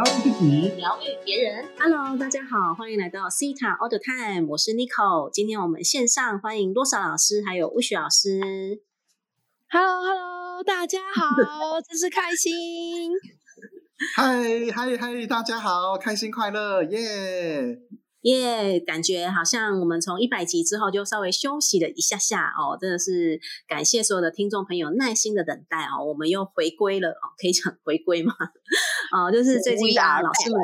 疗愈自己，疗愈别人。Hello，大家好，欢迎来到 Cita All the Time，我是 Nicole。今天我们线上欢迎多少老师，还有吴雪老师。Hello，Hello，大家好，真是开心。嗨嗨嗨，大家好，开心快乐，耶耶！感觉好像我们从一百集之后就稍微休息了一下下哦，真的是感谢所有的听众朋友耐心的等待哦，我们又回归了哦，可以讲回归吗？哦，就是最近啊，老师们。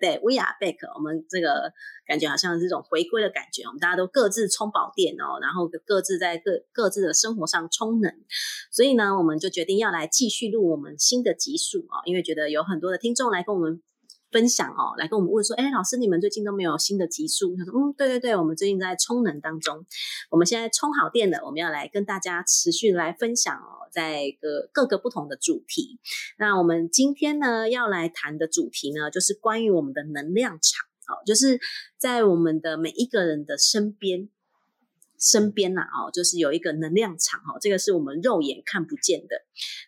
对，We are back。我们这个感觉好像这种回归的感觉，我们大家都各自充饱电哦，然后各自在各各自的生活上充能。所以呢，我们就决定要来继续录我们新的集数哦，因为觉得有很多的听众来跟我们分享哦，来跟我们问说，哎，老师你们最近都没有新的集数？他说，嗯，对对对，我们最近在充能当中，我们现在充好电了，我们要来跟大家持续来分享哦。在各各个不同的主题，那我们今天呢要来谈的主题呢，就是关于我们的能量场，哦，就是在我们的每一个人的身边，身边呐，哦，就是有一个能量场，哦，这个是我们肉眼看不见的。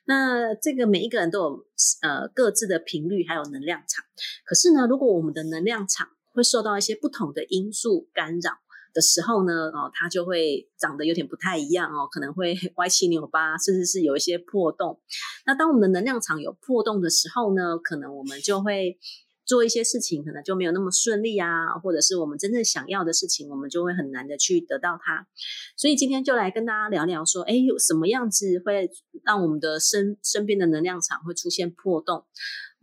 那这个每一个人都有呃各自的频率，还有能量场。可是呢，如果我们的能量场会受到一些不同的因素干扰。的时候呢，哦，它就会长得有点不太一样哦，可能会 歪七扭八，甚至是有一些破洞。那当我们的能量场有破洞的时候呢，可能我们就会做一些事情，可能就没有那么顺利啊，或者是我们真正想要的事情，我们就会很难的去得到它。所以今天就来跟大家聊聊，说，哎，有什么样子会让我们的身身边的能量场会出现破洞？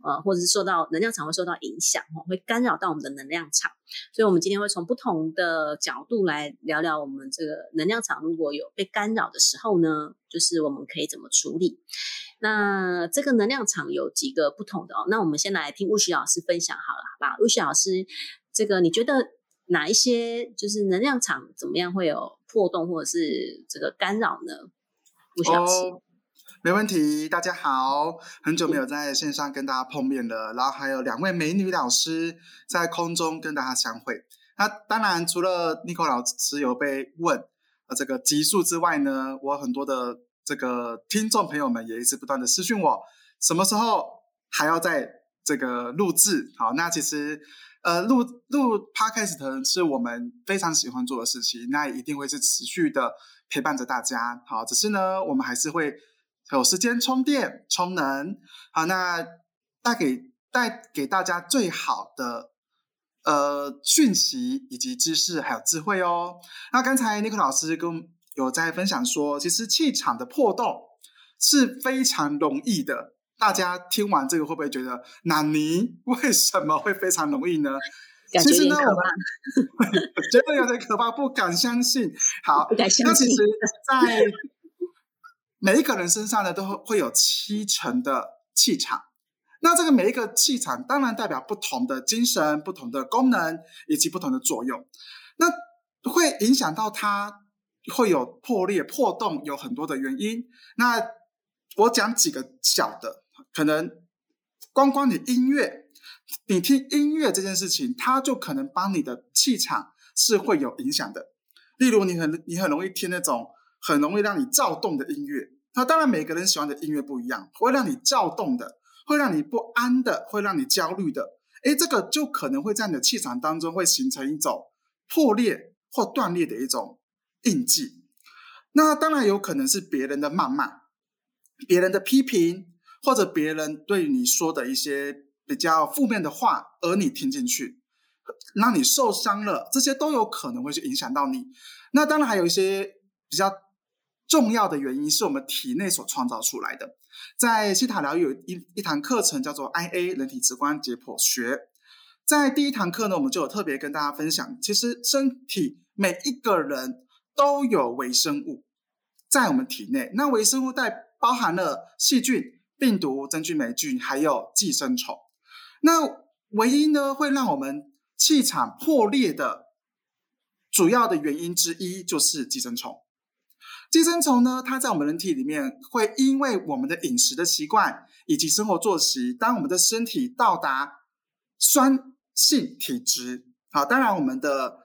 呃，或者是受到能量场会受到影响，哦，会干扰到我们的能量场，所以，我们今天会从不同的角度来聊聊我们这个能量场如果有被干扰的时候呢，就是我们可以怎么处理。那这个能量场有几个不同的哦，那我们先来听乌许老师分享好了，好吧？乌许老师，这个你觉得哪一些就是能量场怎么样会有破洞或者是这个干扰呢？乌许老师。没问题，大家好，很久没有在线上跟大家碰面了，然后还有两位美女老师在空中跟大家相会。那当然，除了 n i c o 老师有被问呃这个集数之外呢，我很多的这个听众朋友们也一直不断的私讯我，什么时候还要在这个录制？好，那其实呃录录 Podcast 是我们非常喜欢做的事情，那一定会是持续的陪伴着大家。好，只是呢，我们还是会。有时间充电充能，好，那带给带给大家最好的呃讯息以及知识还有智慧哦。那刚才尼克老师跟有在分享说，其实气场的破洞是非常容易的。大家听完这个会不会觉得，那你为什么会非常容易呢？其实呢，我们 觉得有点可怕，不敢相信。好，那其实，在每一个人身上呢，都会会有七成的气场。那这个每一个气场，当然代表不同的精神、不同的功能以及不同的作用。那会影响到它会有破裂、破洞，有很多的原因。那我讲几个小的，可能光光你音乐，你听音乐这件事情，它就可能帮你的气场是会有影响的。例如，你很你很容易听那种。很容易让你躁动的音乐，那当然每个人喜欢的音乐不一样，会让你躁动的，会让你不安的，会让你焦虑的，诶，这个就可能会在你的气场当中会形成一种破裂或断裂的一种印记。那当然有可能是别人的谩骂、别人的批评，或者别人对你说的一些比较负面的话，而你听进去，让你受伤了，这些都有可能会去影响到你。那当然还有一些比较。重要的原因是我们体内所创造出来的。在西塔疗愈有一一堂课程叫做 I A 人体直观解剖学。在第一堂课呢，我们就有特别跟大家分享，其实身体每一个人都有微生物在我们体内。那微生物带包含了细菌、病毒、真菌、霉菌，还有寄生虫。那唯一呢，会让我们气场破裂的主要的原因之一，就是寄生虫。寄生虫呢，它在我们人体里面会因为我们的饮食的习惯以及生活作息，当我们的身体到达酸性体质，好，当然我们的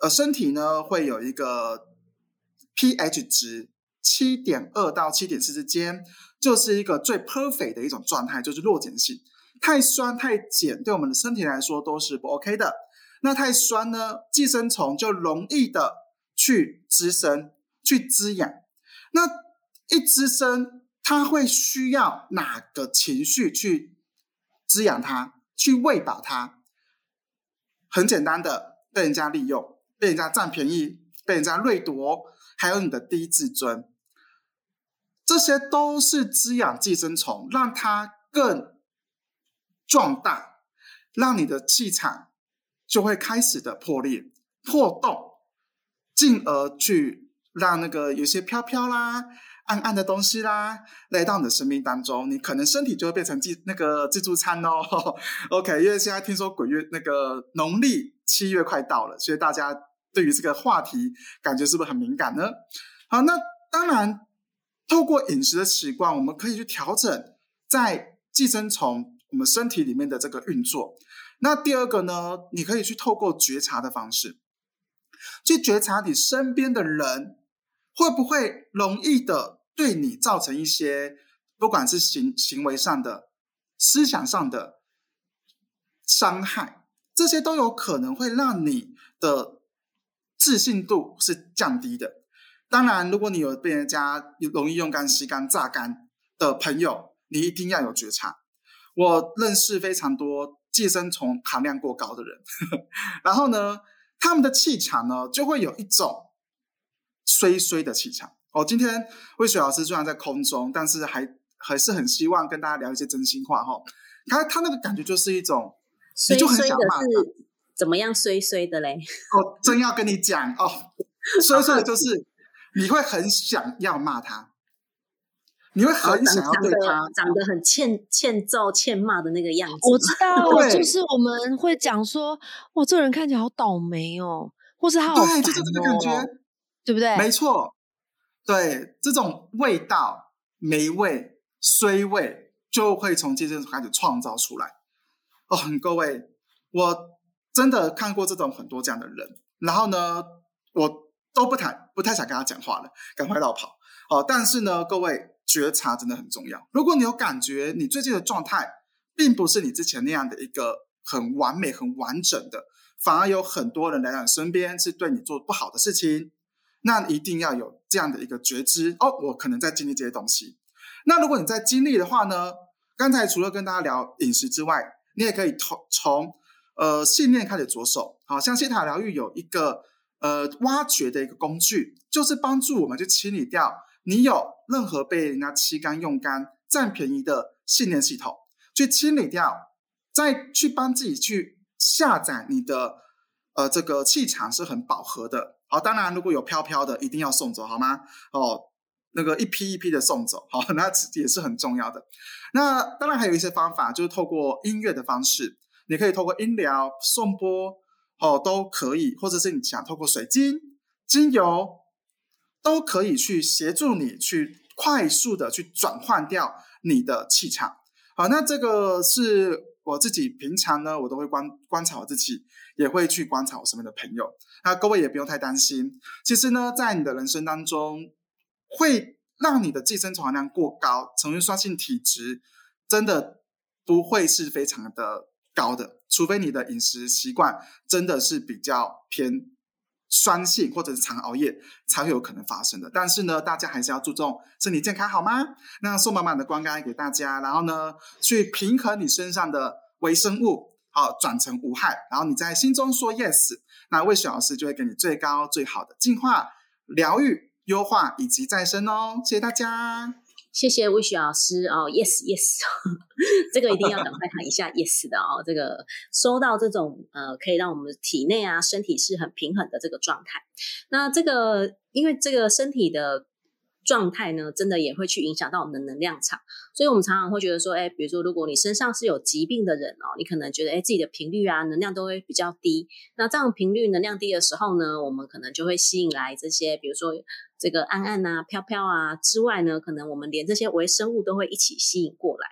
呃身体呢会有一个 pH 值七点二到七点四之间，就是一个最 perfect 的一种状态，就是弱碱性。太酸太碱对我们的身体来说都是不 OK 的。那太酸呢，寄生虫就容易的去滋生、去滋养。那一滋生，它会需要哪个情绪去滋养它、去喂饱它？很简单的，被人家利用、被人家占便宜、被人家掠夺，还有你的低自尊，这些都是滋养寄生虫，让它更壮大，让你的气场就会开始的破裂、破洞，进而去让那个有些飘飘啦。暗暗的东西啦，来到你的生命当中，你可能身体就会变成自那个自助餐哦。OK，因为现在听说鬼月那个农历七月快到了，所以大家对于这个话题感觉是不是很敏感呢？好，那当然，透过饮食的习惯，我们可以去调整在寄生虫我们身体里面的这个运作。那第二个呢，你可以去透过觉察的方式，去觉察你身边的人会不会容易的。对你造成一些，不管是行行为上的、思想上的伤害，这些都有可能会让你的自信度是降低的。当然，如果你有被人家容易用干、吸干、榨干的朋友，你一定要有觉察。我认识非常多寄生虫含量过高的人，然后呢，他们的气场呢，就会有一种衰衰的气场。哦，今天魏雪老师虽然在空中，但是还还是很希望跟大家聊一些真心话哈。他他那个感觉就是一种，你就很想骂怎么样衰衰的嘞？哦，真要跟你讲哦，衰衰的就是你会很想要骂他，你会很想要对他长得很欠欠揍欠骂的那个样子。我知道，就是我们会讲说，哇，这人看起来好倒霉哦，或是他好对，就是这个感觉，对不对？没错。对这种味道、霉味、衰味，就会从寄生虫开始创造出来。哦，各位，我真的看过这种很多这样的人，然后呢，我都不太不太想跟他讲话了，赶快绕跑。哦，但是呢，各位觉察真的很重要。如果你有感觉你最近的状态，并不是你之前那样的一个很完美、很完整的，反而有很多人来到你身边是对你做不好的事情。那一定要有这样的一个觉知哦，我可能在经历这些东西。那如果你在经历的话呢？刚才除了跟大家聊饮食之外，你也可以从从呃信念开始着手。好像西塔疗愈有一个呃挖掘的一个工具，就是帮助我们去清理掉你有任何被人家欺干用干占便宜的信念系统，去清理掉，再去帮自己去下载你的呃这个气场是很饱和的。好，当然如果有飘飘的，一定要送走，好吗？哦，那个一批一批的送走，好，那也是很重要的。那当然还有一些方法，就是透过音乐的方式，你可以透过音疗、送波，哦，都可以，或者是你想透过水晶、精油，都可以去协助你去快速的去转换掉你的气场。好，那这个是我自己平常呢，我都会观观察我自己。也会去观察我身边的朋友，那各位也不用太担心。其实呢，在你的人生当中，会让你的寄生虫含量过高，成为酸性体质，真的不会是非常的高的，除非你的饮食习惯真的是比较偏酸性，或者是常熬夜，才会有可能发生的。但是呢，大家还是要注重身体健康，好吗？那送满满的光干给大家，然后呢，去平衡你身上的微生物。好，转成无害，然后你在心中说 yes，那魏雪老师就会给你最高最好的净化、疗愈、优化以及再生哦。谢谢大家，谢谢魏雪老师哦，yes yes，这个一定要赶快看一下 yes 的哦。这个收到这种呃，可以让我们体内啊身体是很平衡的这个状态。那这个因为这个身体的。状态呢，真的也会去影响到我们的能量场，所以我们常常会觉得说，哎，比如说，如果你身上是有疾病的人哦，你可能觉得，哎，自己的频率啊，能量都会比较低。那这样频率能量低的时候呢，我们可能就会吸引来这些，比如说这个暗暗啊、飘飘啊之外呢，可能我们连这些微生物都会一起吸引过来。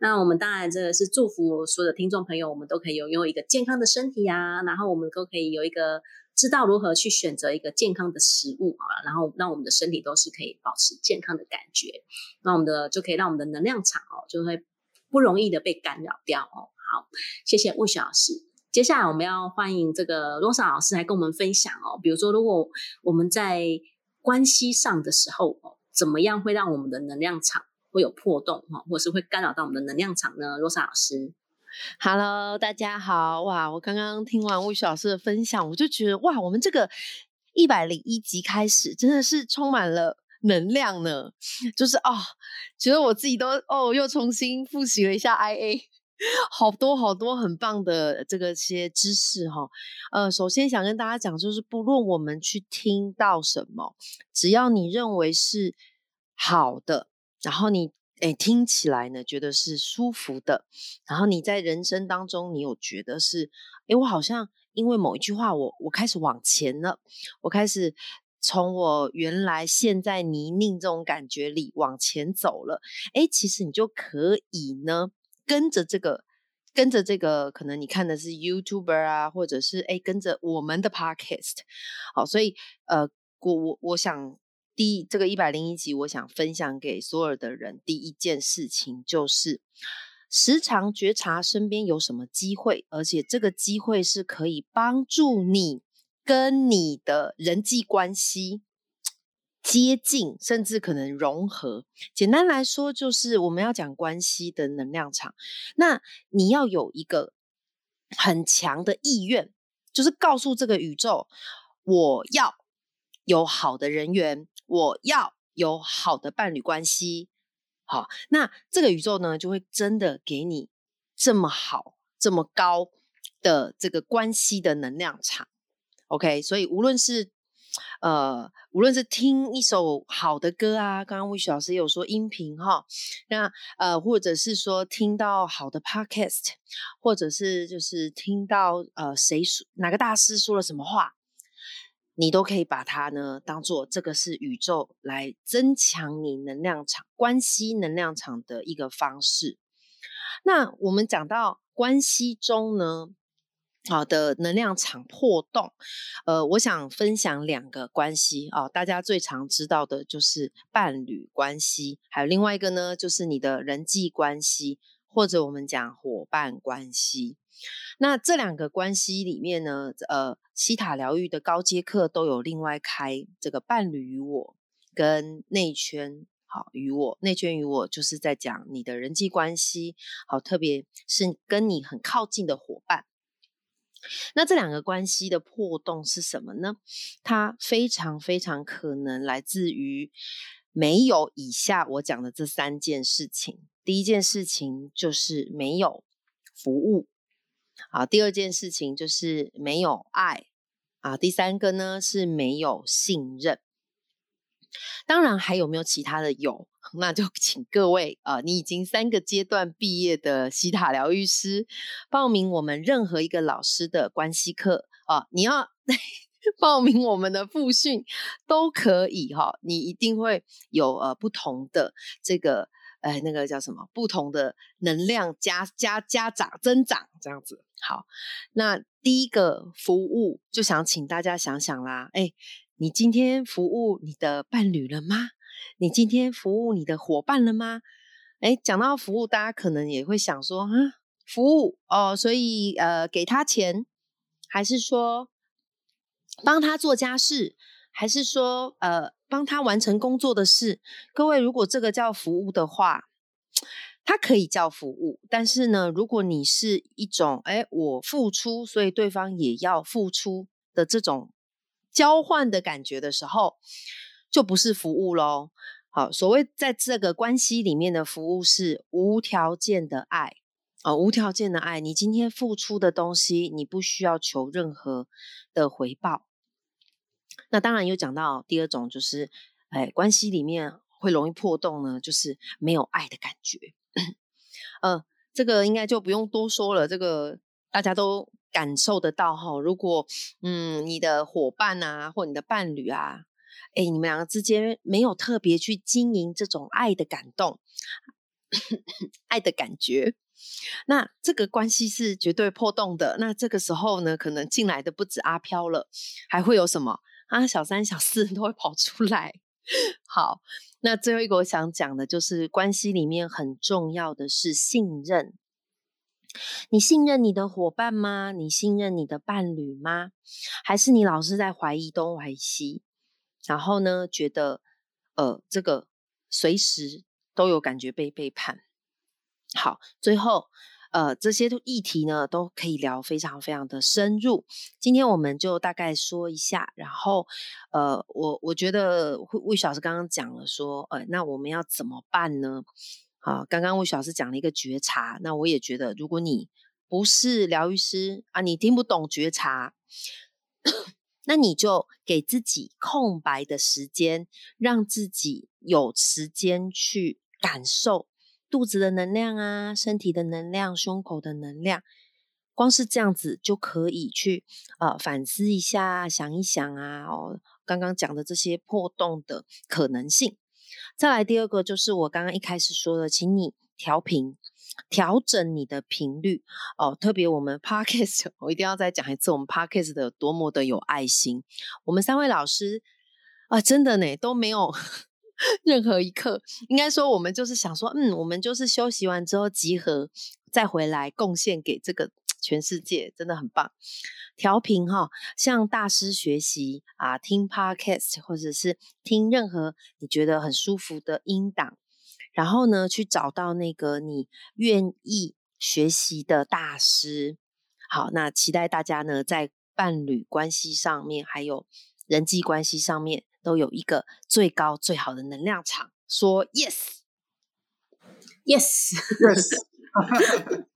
那我们当然这个是祝福所有的听众朋友，我们都可以拥有一个健康的身体啊，然后我们都可以有一个。知道如何去选择一个健康的食物啊，然后让我们的身体都是可以保持健康的感觉，那我们的就可以让我们的能量场哦就会不容易的被干扰掉哦。好，谢谢魏雪老师。接下来我们要欢迎这个罗莎老师来跟我们分享哦。比如说，如果我们在关系上的时候哦，怎么样会让我们的能量场会有破洞哈，或是会干扰到我们的能量场呢？罗莎老师，Hello，大家好哇！我刚刚听完魏雪老师的分享，我就觉得哇，我们这个一百零一集开始真的是充满了能量呢，就是哦，觉得我自己都哦又重新复习了一下 IA。好多好多很棒的这个些知识哈，呃，首先想跟大家讲，就是不论我们去听到什么，只要你认为是好的，然后你诶听起来呢觉得是舒服的，然后你在人生当中你有觉得是，诶我好像因为某一句话，我我开始往前了，我开始从我原来陷在泥泞这种感觉里往前走了，诶其实你就可以呢。跟着这个，跟着这个，可能你看的是 YouTuber 啊，或者是哎，跟着我们的 Podcast，好，所以呃，我我我想第这个一百零一集，我想分享给所有的人，第一件事情就是时常觉察身边有什么机会，而且这个机会是可以帮助你跟你的人际关系。接近，甚至可能融合。简单来说，就是我们要讲关系的能量场。那你要有一个很强的意愿，就是告诉这个宇宙，我要有好的人缘，我要有好的伴侣关系。好，那这个宇宙呢，就会真的给你这么好、这么高的这个关系的能量场。OK，所以无论是。呃，无论是听一首好的歌啊，刚刚魏雪老师有说音频哈，那呃，或者是说听到好的 podcast，或者是就是听到呃谁说哪个大师说了什么话，你都可以把它呢当做这个是宇宙来增强你能量场、关系能量场的一个方式。那我们讲到关系中呢？好的能量场破洞，呃，我想分享两个关系啊，大家最常知道的就是伴侣关系，还有另外一个呢，就是你的人际关系，或者我们讲伙伴关系。那这两个关系里面呢，呃，西塔疗愈的高阶课都有另外开这个伴侣与我跟内圈，好与我内圈与我，就是在讲你的人际关系，好，特别是跟你很靠近的伙伴。那这两个关系的破洞是什么呢？它非常非常可能来自于没有以下我讲的这三件事情。第一件事情就是没有服务，啊，第二件事情就是没有爱，啊，第三个呢是没有信任。当然还有没有其他的有？那就请各位啊，你已经三个阶段毕业的西塔疗愈师，报名我们任何一个老师的关系课啊，你要 报名我们的复训都可以哈，你一定会有呃不同的这个呃那个叫什么不同的能量加加加长增长这样子。好，那第一个服务就想请大家想想啦，哎。你今天服务你的伴侣了吗？你今天服务你的伙伴了吗？哎，讲到服务，大家可能也会想说，啊，服务哦，所以呃，给他钱，还是说帮他做家事，还是说呃，帮他完成工作的事？各位，如果这个叫服务的话，它可以叫服务，但是呢，如果你是一种哎，我付出，所以对方也要付出的这种。交换的感觉的时候，就不是服务喽。好，所谓在这个关系里面的服务是无条件的爱啊，无条件的爱。你今天付出的东西，你不需要求任何的回报。那当然又讲到第二种，就是哎，关系里面会容易破洞呢，就是没有爱的感觉。呃，这个应该就不用多说了，这个大家都。感受得到哈，如果嗯，你的伙伴啊，或你的伴侣啊，哎，你们两个之间没有特别去经营这种爱的感动、爱的感觉，那这个关系是绝对破洞的。那这个时候呢，可能进来的不止阿飘了，还会有什么啊，小三、小四 都会跑出来。好，那最后一个我想讲的就是关系里面很重要的是信任。你信任你的伙伴吗？你信任你的伴侣吗？还是你老是在怀疑东怀疑西？然后呢，觉得呃，这个随时都有感觉被背叛。好，最后呃，这些议题呢都可以聊非常非常的深入。今天我们就大概说一下，然后呃，我我觉得魏小师刚刚讲了说，呃，那我们要怎么办呢？好，刚刚魏小师讲了一个觉察，那我也觉得，如果你不是疗愈师啊，你听不懂觉察。那你就给自己空白的时间，让自己有时间去感受肚子的能量啊，身体的能量，胸口的能量。光是这样子就可以去呃反思一下，想一想啊，哦，刚刚讲的这些破洞的可能性。再来第二个就是我刚刚一开始说的，请你调频。调整你的频率哦，特别我们 podcast，我一定要再讲一次，我们 podcast 的多么的有爱心。我们三位老师啊，真的呢都没有 任何一刻，应该说我们就是想说，嗯，我们就是休息完之后集合，再回来贡献给这个全世界，真的很棒。调频哈，向大师学习啊，听 podcast 或者是听任何你觉得很舒服的音档。然后呢，去找到那个你愿意学习的大师。好，那期待大家呢，在伴侣关系上面，还有人际关系上面，都有一个最高最好的能量场。说 yes，yes，yes。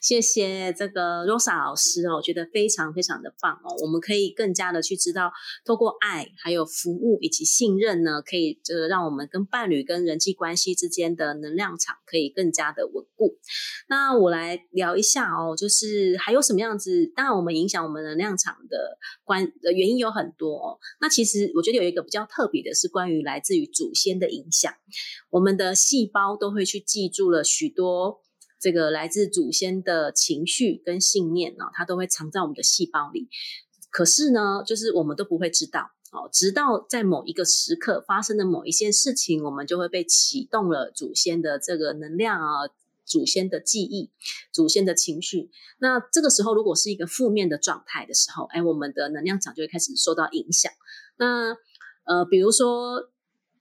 谢谢这个 Rosa 老师哦，我觉得非常非常的棒哦。我们可以更加的去知道，透过爱、还有服务以及信任呢，可以这个让我们跟伴侣、跟人际关系之间的能量场可以更加的稳固。那我来聊一下哦，就是还有什么样子？当然，我们影响我们能量场的关的原因有很多哦。那其实我觉得有一个比较特别的是关于来自于祖先的影响，我们的细胞都会去记住了许多。这个来自祖先的情绪跟信念呢，它都会藏在我们的细胞里。可是呢，就是我们都不会知道哦，直到在某一个时刻发生的某一件事情，我们就会被启动了祖先的这个能量啊，祖先的记忆，祖先的情绪。那这个时候，如果是一个负面的状态的时候，哎，我们的能量场就会开始受到影响。那呃，比如说，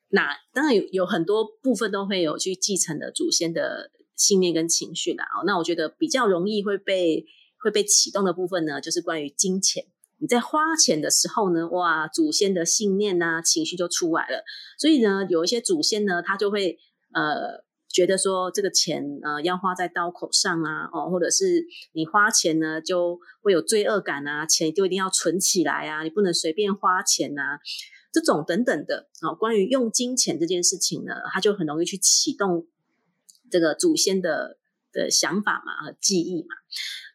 那当然有有很多部分都会有去继承的祖先的。信念跟情绪啦，哦，那我觉得比较容易会被会被启动的部分呢，就是关于金钱。你在花钱的时候呢，哇，祖先的信念呐，情绪就出来了。所以呢，有一些祖先呢，他就会呃觉得说，这个钱呃要花在刀口上啊，哦，或者是你花钱呢就会有罪恶感啊，钱就一定要存起来啊，你不能随便花钱呐，这种等等的啊，关于用金钱这件事情呢，他就很容易去启动。这个祖先的的想法嘛和记忆嘛，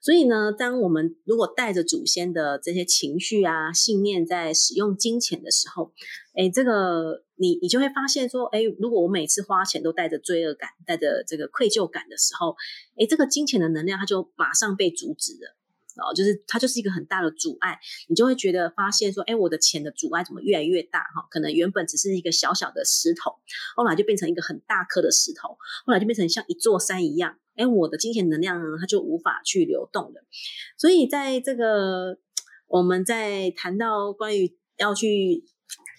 所以呢，当我们如果带着祖先的这些情绪啊、信念在使用金钱的时候，哎，这个你你就会发现说，哎，如果我每次花钱都带着罪恶感、带着这个愧疚感的时候，哎，这个金钱的能量它就马上被阻止了。哦，就是它就是一个很大的阻碍，你就会觉得发现说，哎，我的钱的阻碍怎么越来越大？哈，可能原本只是一个小小的石头，后来就变成一个很大颗的石头，后来就变成像一座山一样，哎，我的金钱能量呢，它就无法去流动了。所以在这个我们在谈到关于要去。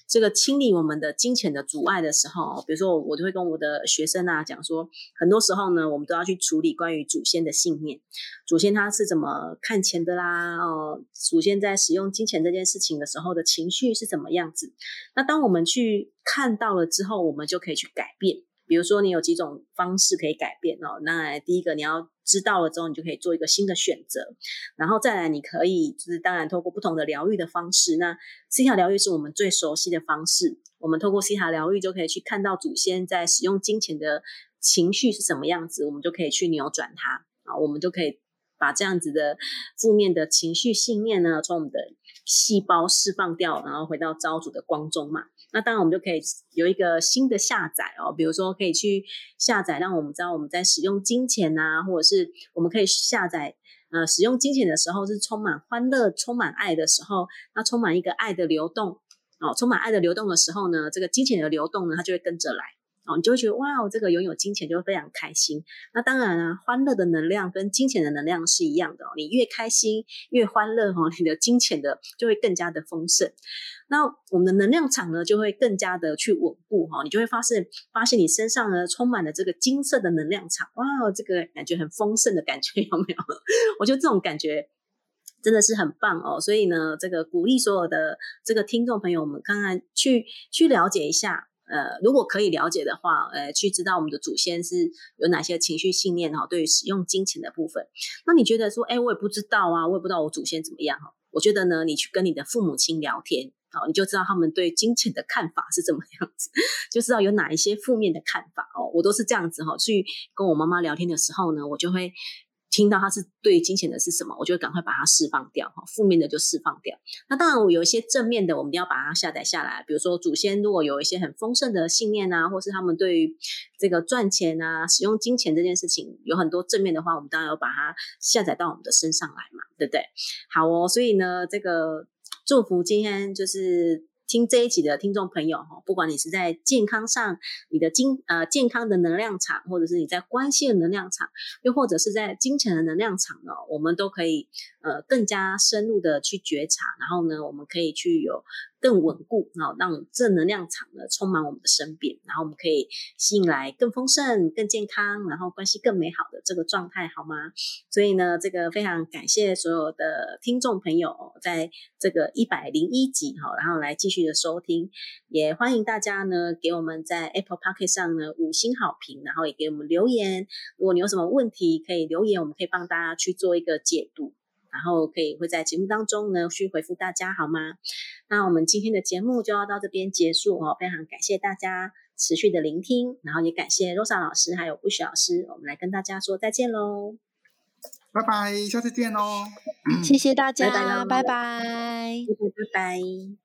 这个清理我们的金钱的阻碍的时候，比如说我就会跟我的学生啊讲说，很多时候呢，我们都要去处理关于祖先的信念，祖先他是怎么看钱的啦，哦，祖先在使用金钱这件事情的时候的情绪是怎么样子？那当我们去看到了之后，我们就可以去改变。比如说，你有几种方式可以改变哦。那第一个，你要知道了之后，你就可以做一个新的选择。然后再来，你可以就是当然透过不同的疗愈的方式。那西塔疗愈是我们最熟悉的方式。我们透过西塔疗愈就可以去看到祖先在使用金钱的情绪是什么样子，我们就可以去扭转它啊。我们就可以把这样子的负面的情绪信念呢，从我们的细胞释放掉，然后回到造主的光中嘛。那当然，我们就可以有一个新的下载哦，比如说可以去下载，让我们知道我们在使用金钱啊，或者是我们可以下载，呃，使用金钱的时候是充满欢乐、充满爱的时候，那充满一个爱的流动哦，充满爱的流动的时候呢，这个金钱的流动呢，它就会跟着来。哦，你就会觉得哇，这个拥有金钱就会非常开心。那当然啊，欢乐的能量跟金钱的能量是一样的哦。你越开心越欢乐哈，你的金钱的就会更加的丰盛。那我们的能量场呢，就会更加的去稳固哈。你就会发现，发现你身上呢充满了这个金色的能量场。哇，这个感觉很丰盛的感觉 有没有？我觉得这种感觉真的是很棒哦。所以呢，这个鼓励所有的这个听众朋友们，看看去去了解一下。呃，如果可以了解的话，呃，去知道我们的祖先是有哪些情绪信念哈，对于使用金钱的部分。那你觉得说，哎，我也不知道啊，我也不知道我祖先怎么样哈。我觉得呢，你去跟你的父母亲聊天，好，你就知道他们对金钱的看法是怎么样子，就知道有哪一些负面的看法哦。我都是这样子哈，去跟我妈妈聊天的时候呢，我就会。听到他是对金钱的是什么，我就赶快把它释放掉哈，负面的就释放掉。那当然，我有一些正面的，我们要把它下载下来。比如说，祖先如果有一些很丰盛的信念啊，或是他们对于这个赚钱啊、使用金钱这件事情有很多正面的话，我们当然要把它下载到我们的身上来嘛，对不对？好哦，所以呢，这个祝福今天就是。听这一集的听众朋友哈，不管你是在健康上，你的金呃健康的能量场，或者是你在关系的能量场，又或者是在金钱的能量场呢，我们都可以呃更加深入的去觉察，然后呢，我们可以去有。更稳固，然后让正能量场呢充满我们的身边，然后我们可以吸引来更丰盛、更健康，然后关系更美好的这个状态，好吗？所以呢，这个非常感谢所有的听众朋友，在这个一百零一集哈，然后来继续的收听，也欢迎大家呢给我们在 Apple p o c k e t 上呢五星好评，然后也给我们留言。如果你有什么问题，可以留言，我们可以帮大家去做一个解读。然后可以会在节目当中呢去回复大家好吗？那我们今天的节目就要到这边结束哦，非常感谢大家持续的聆听，然后也感谢 Rosa 老师还有布许老师，我们来跟大家说再见喽，拜拜，下次见哦，谢谢大家，拜拜，拜拜，拜拜。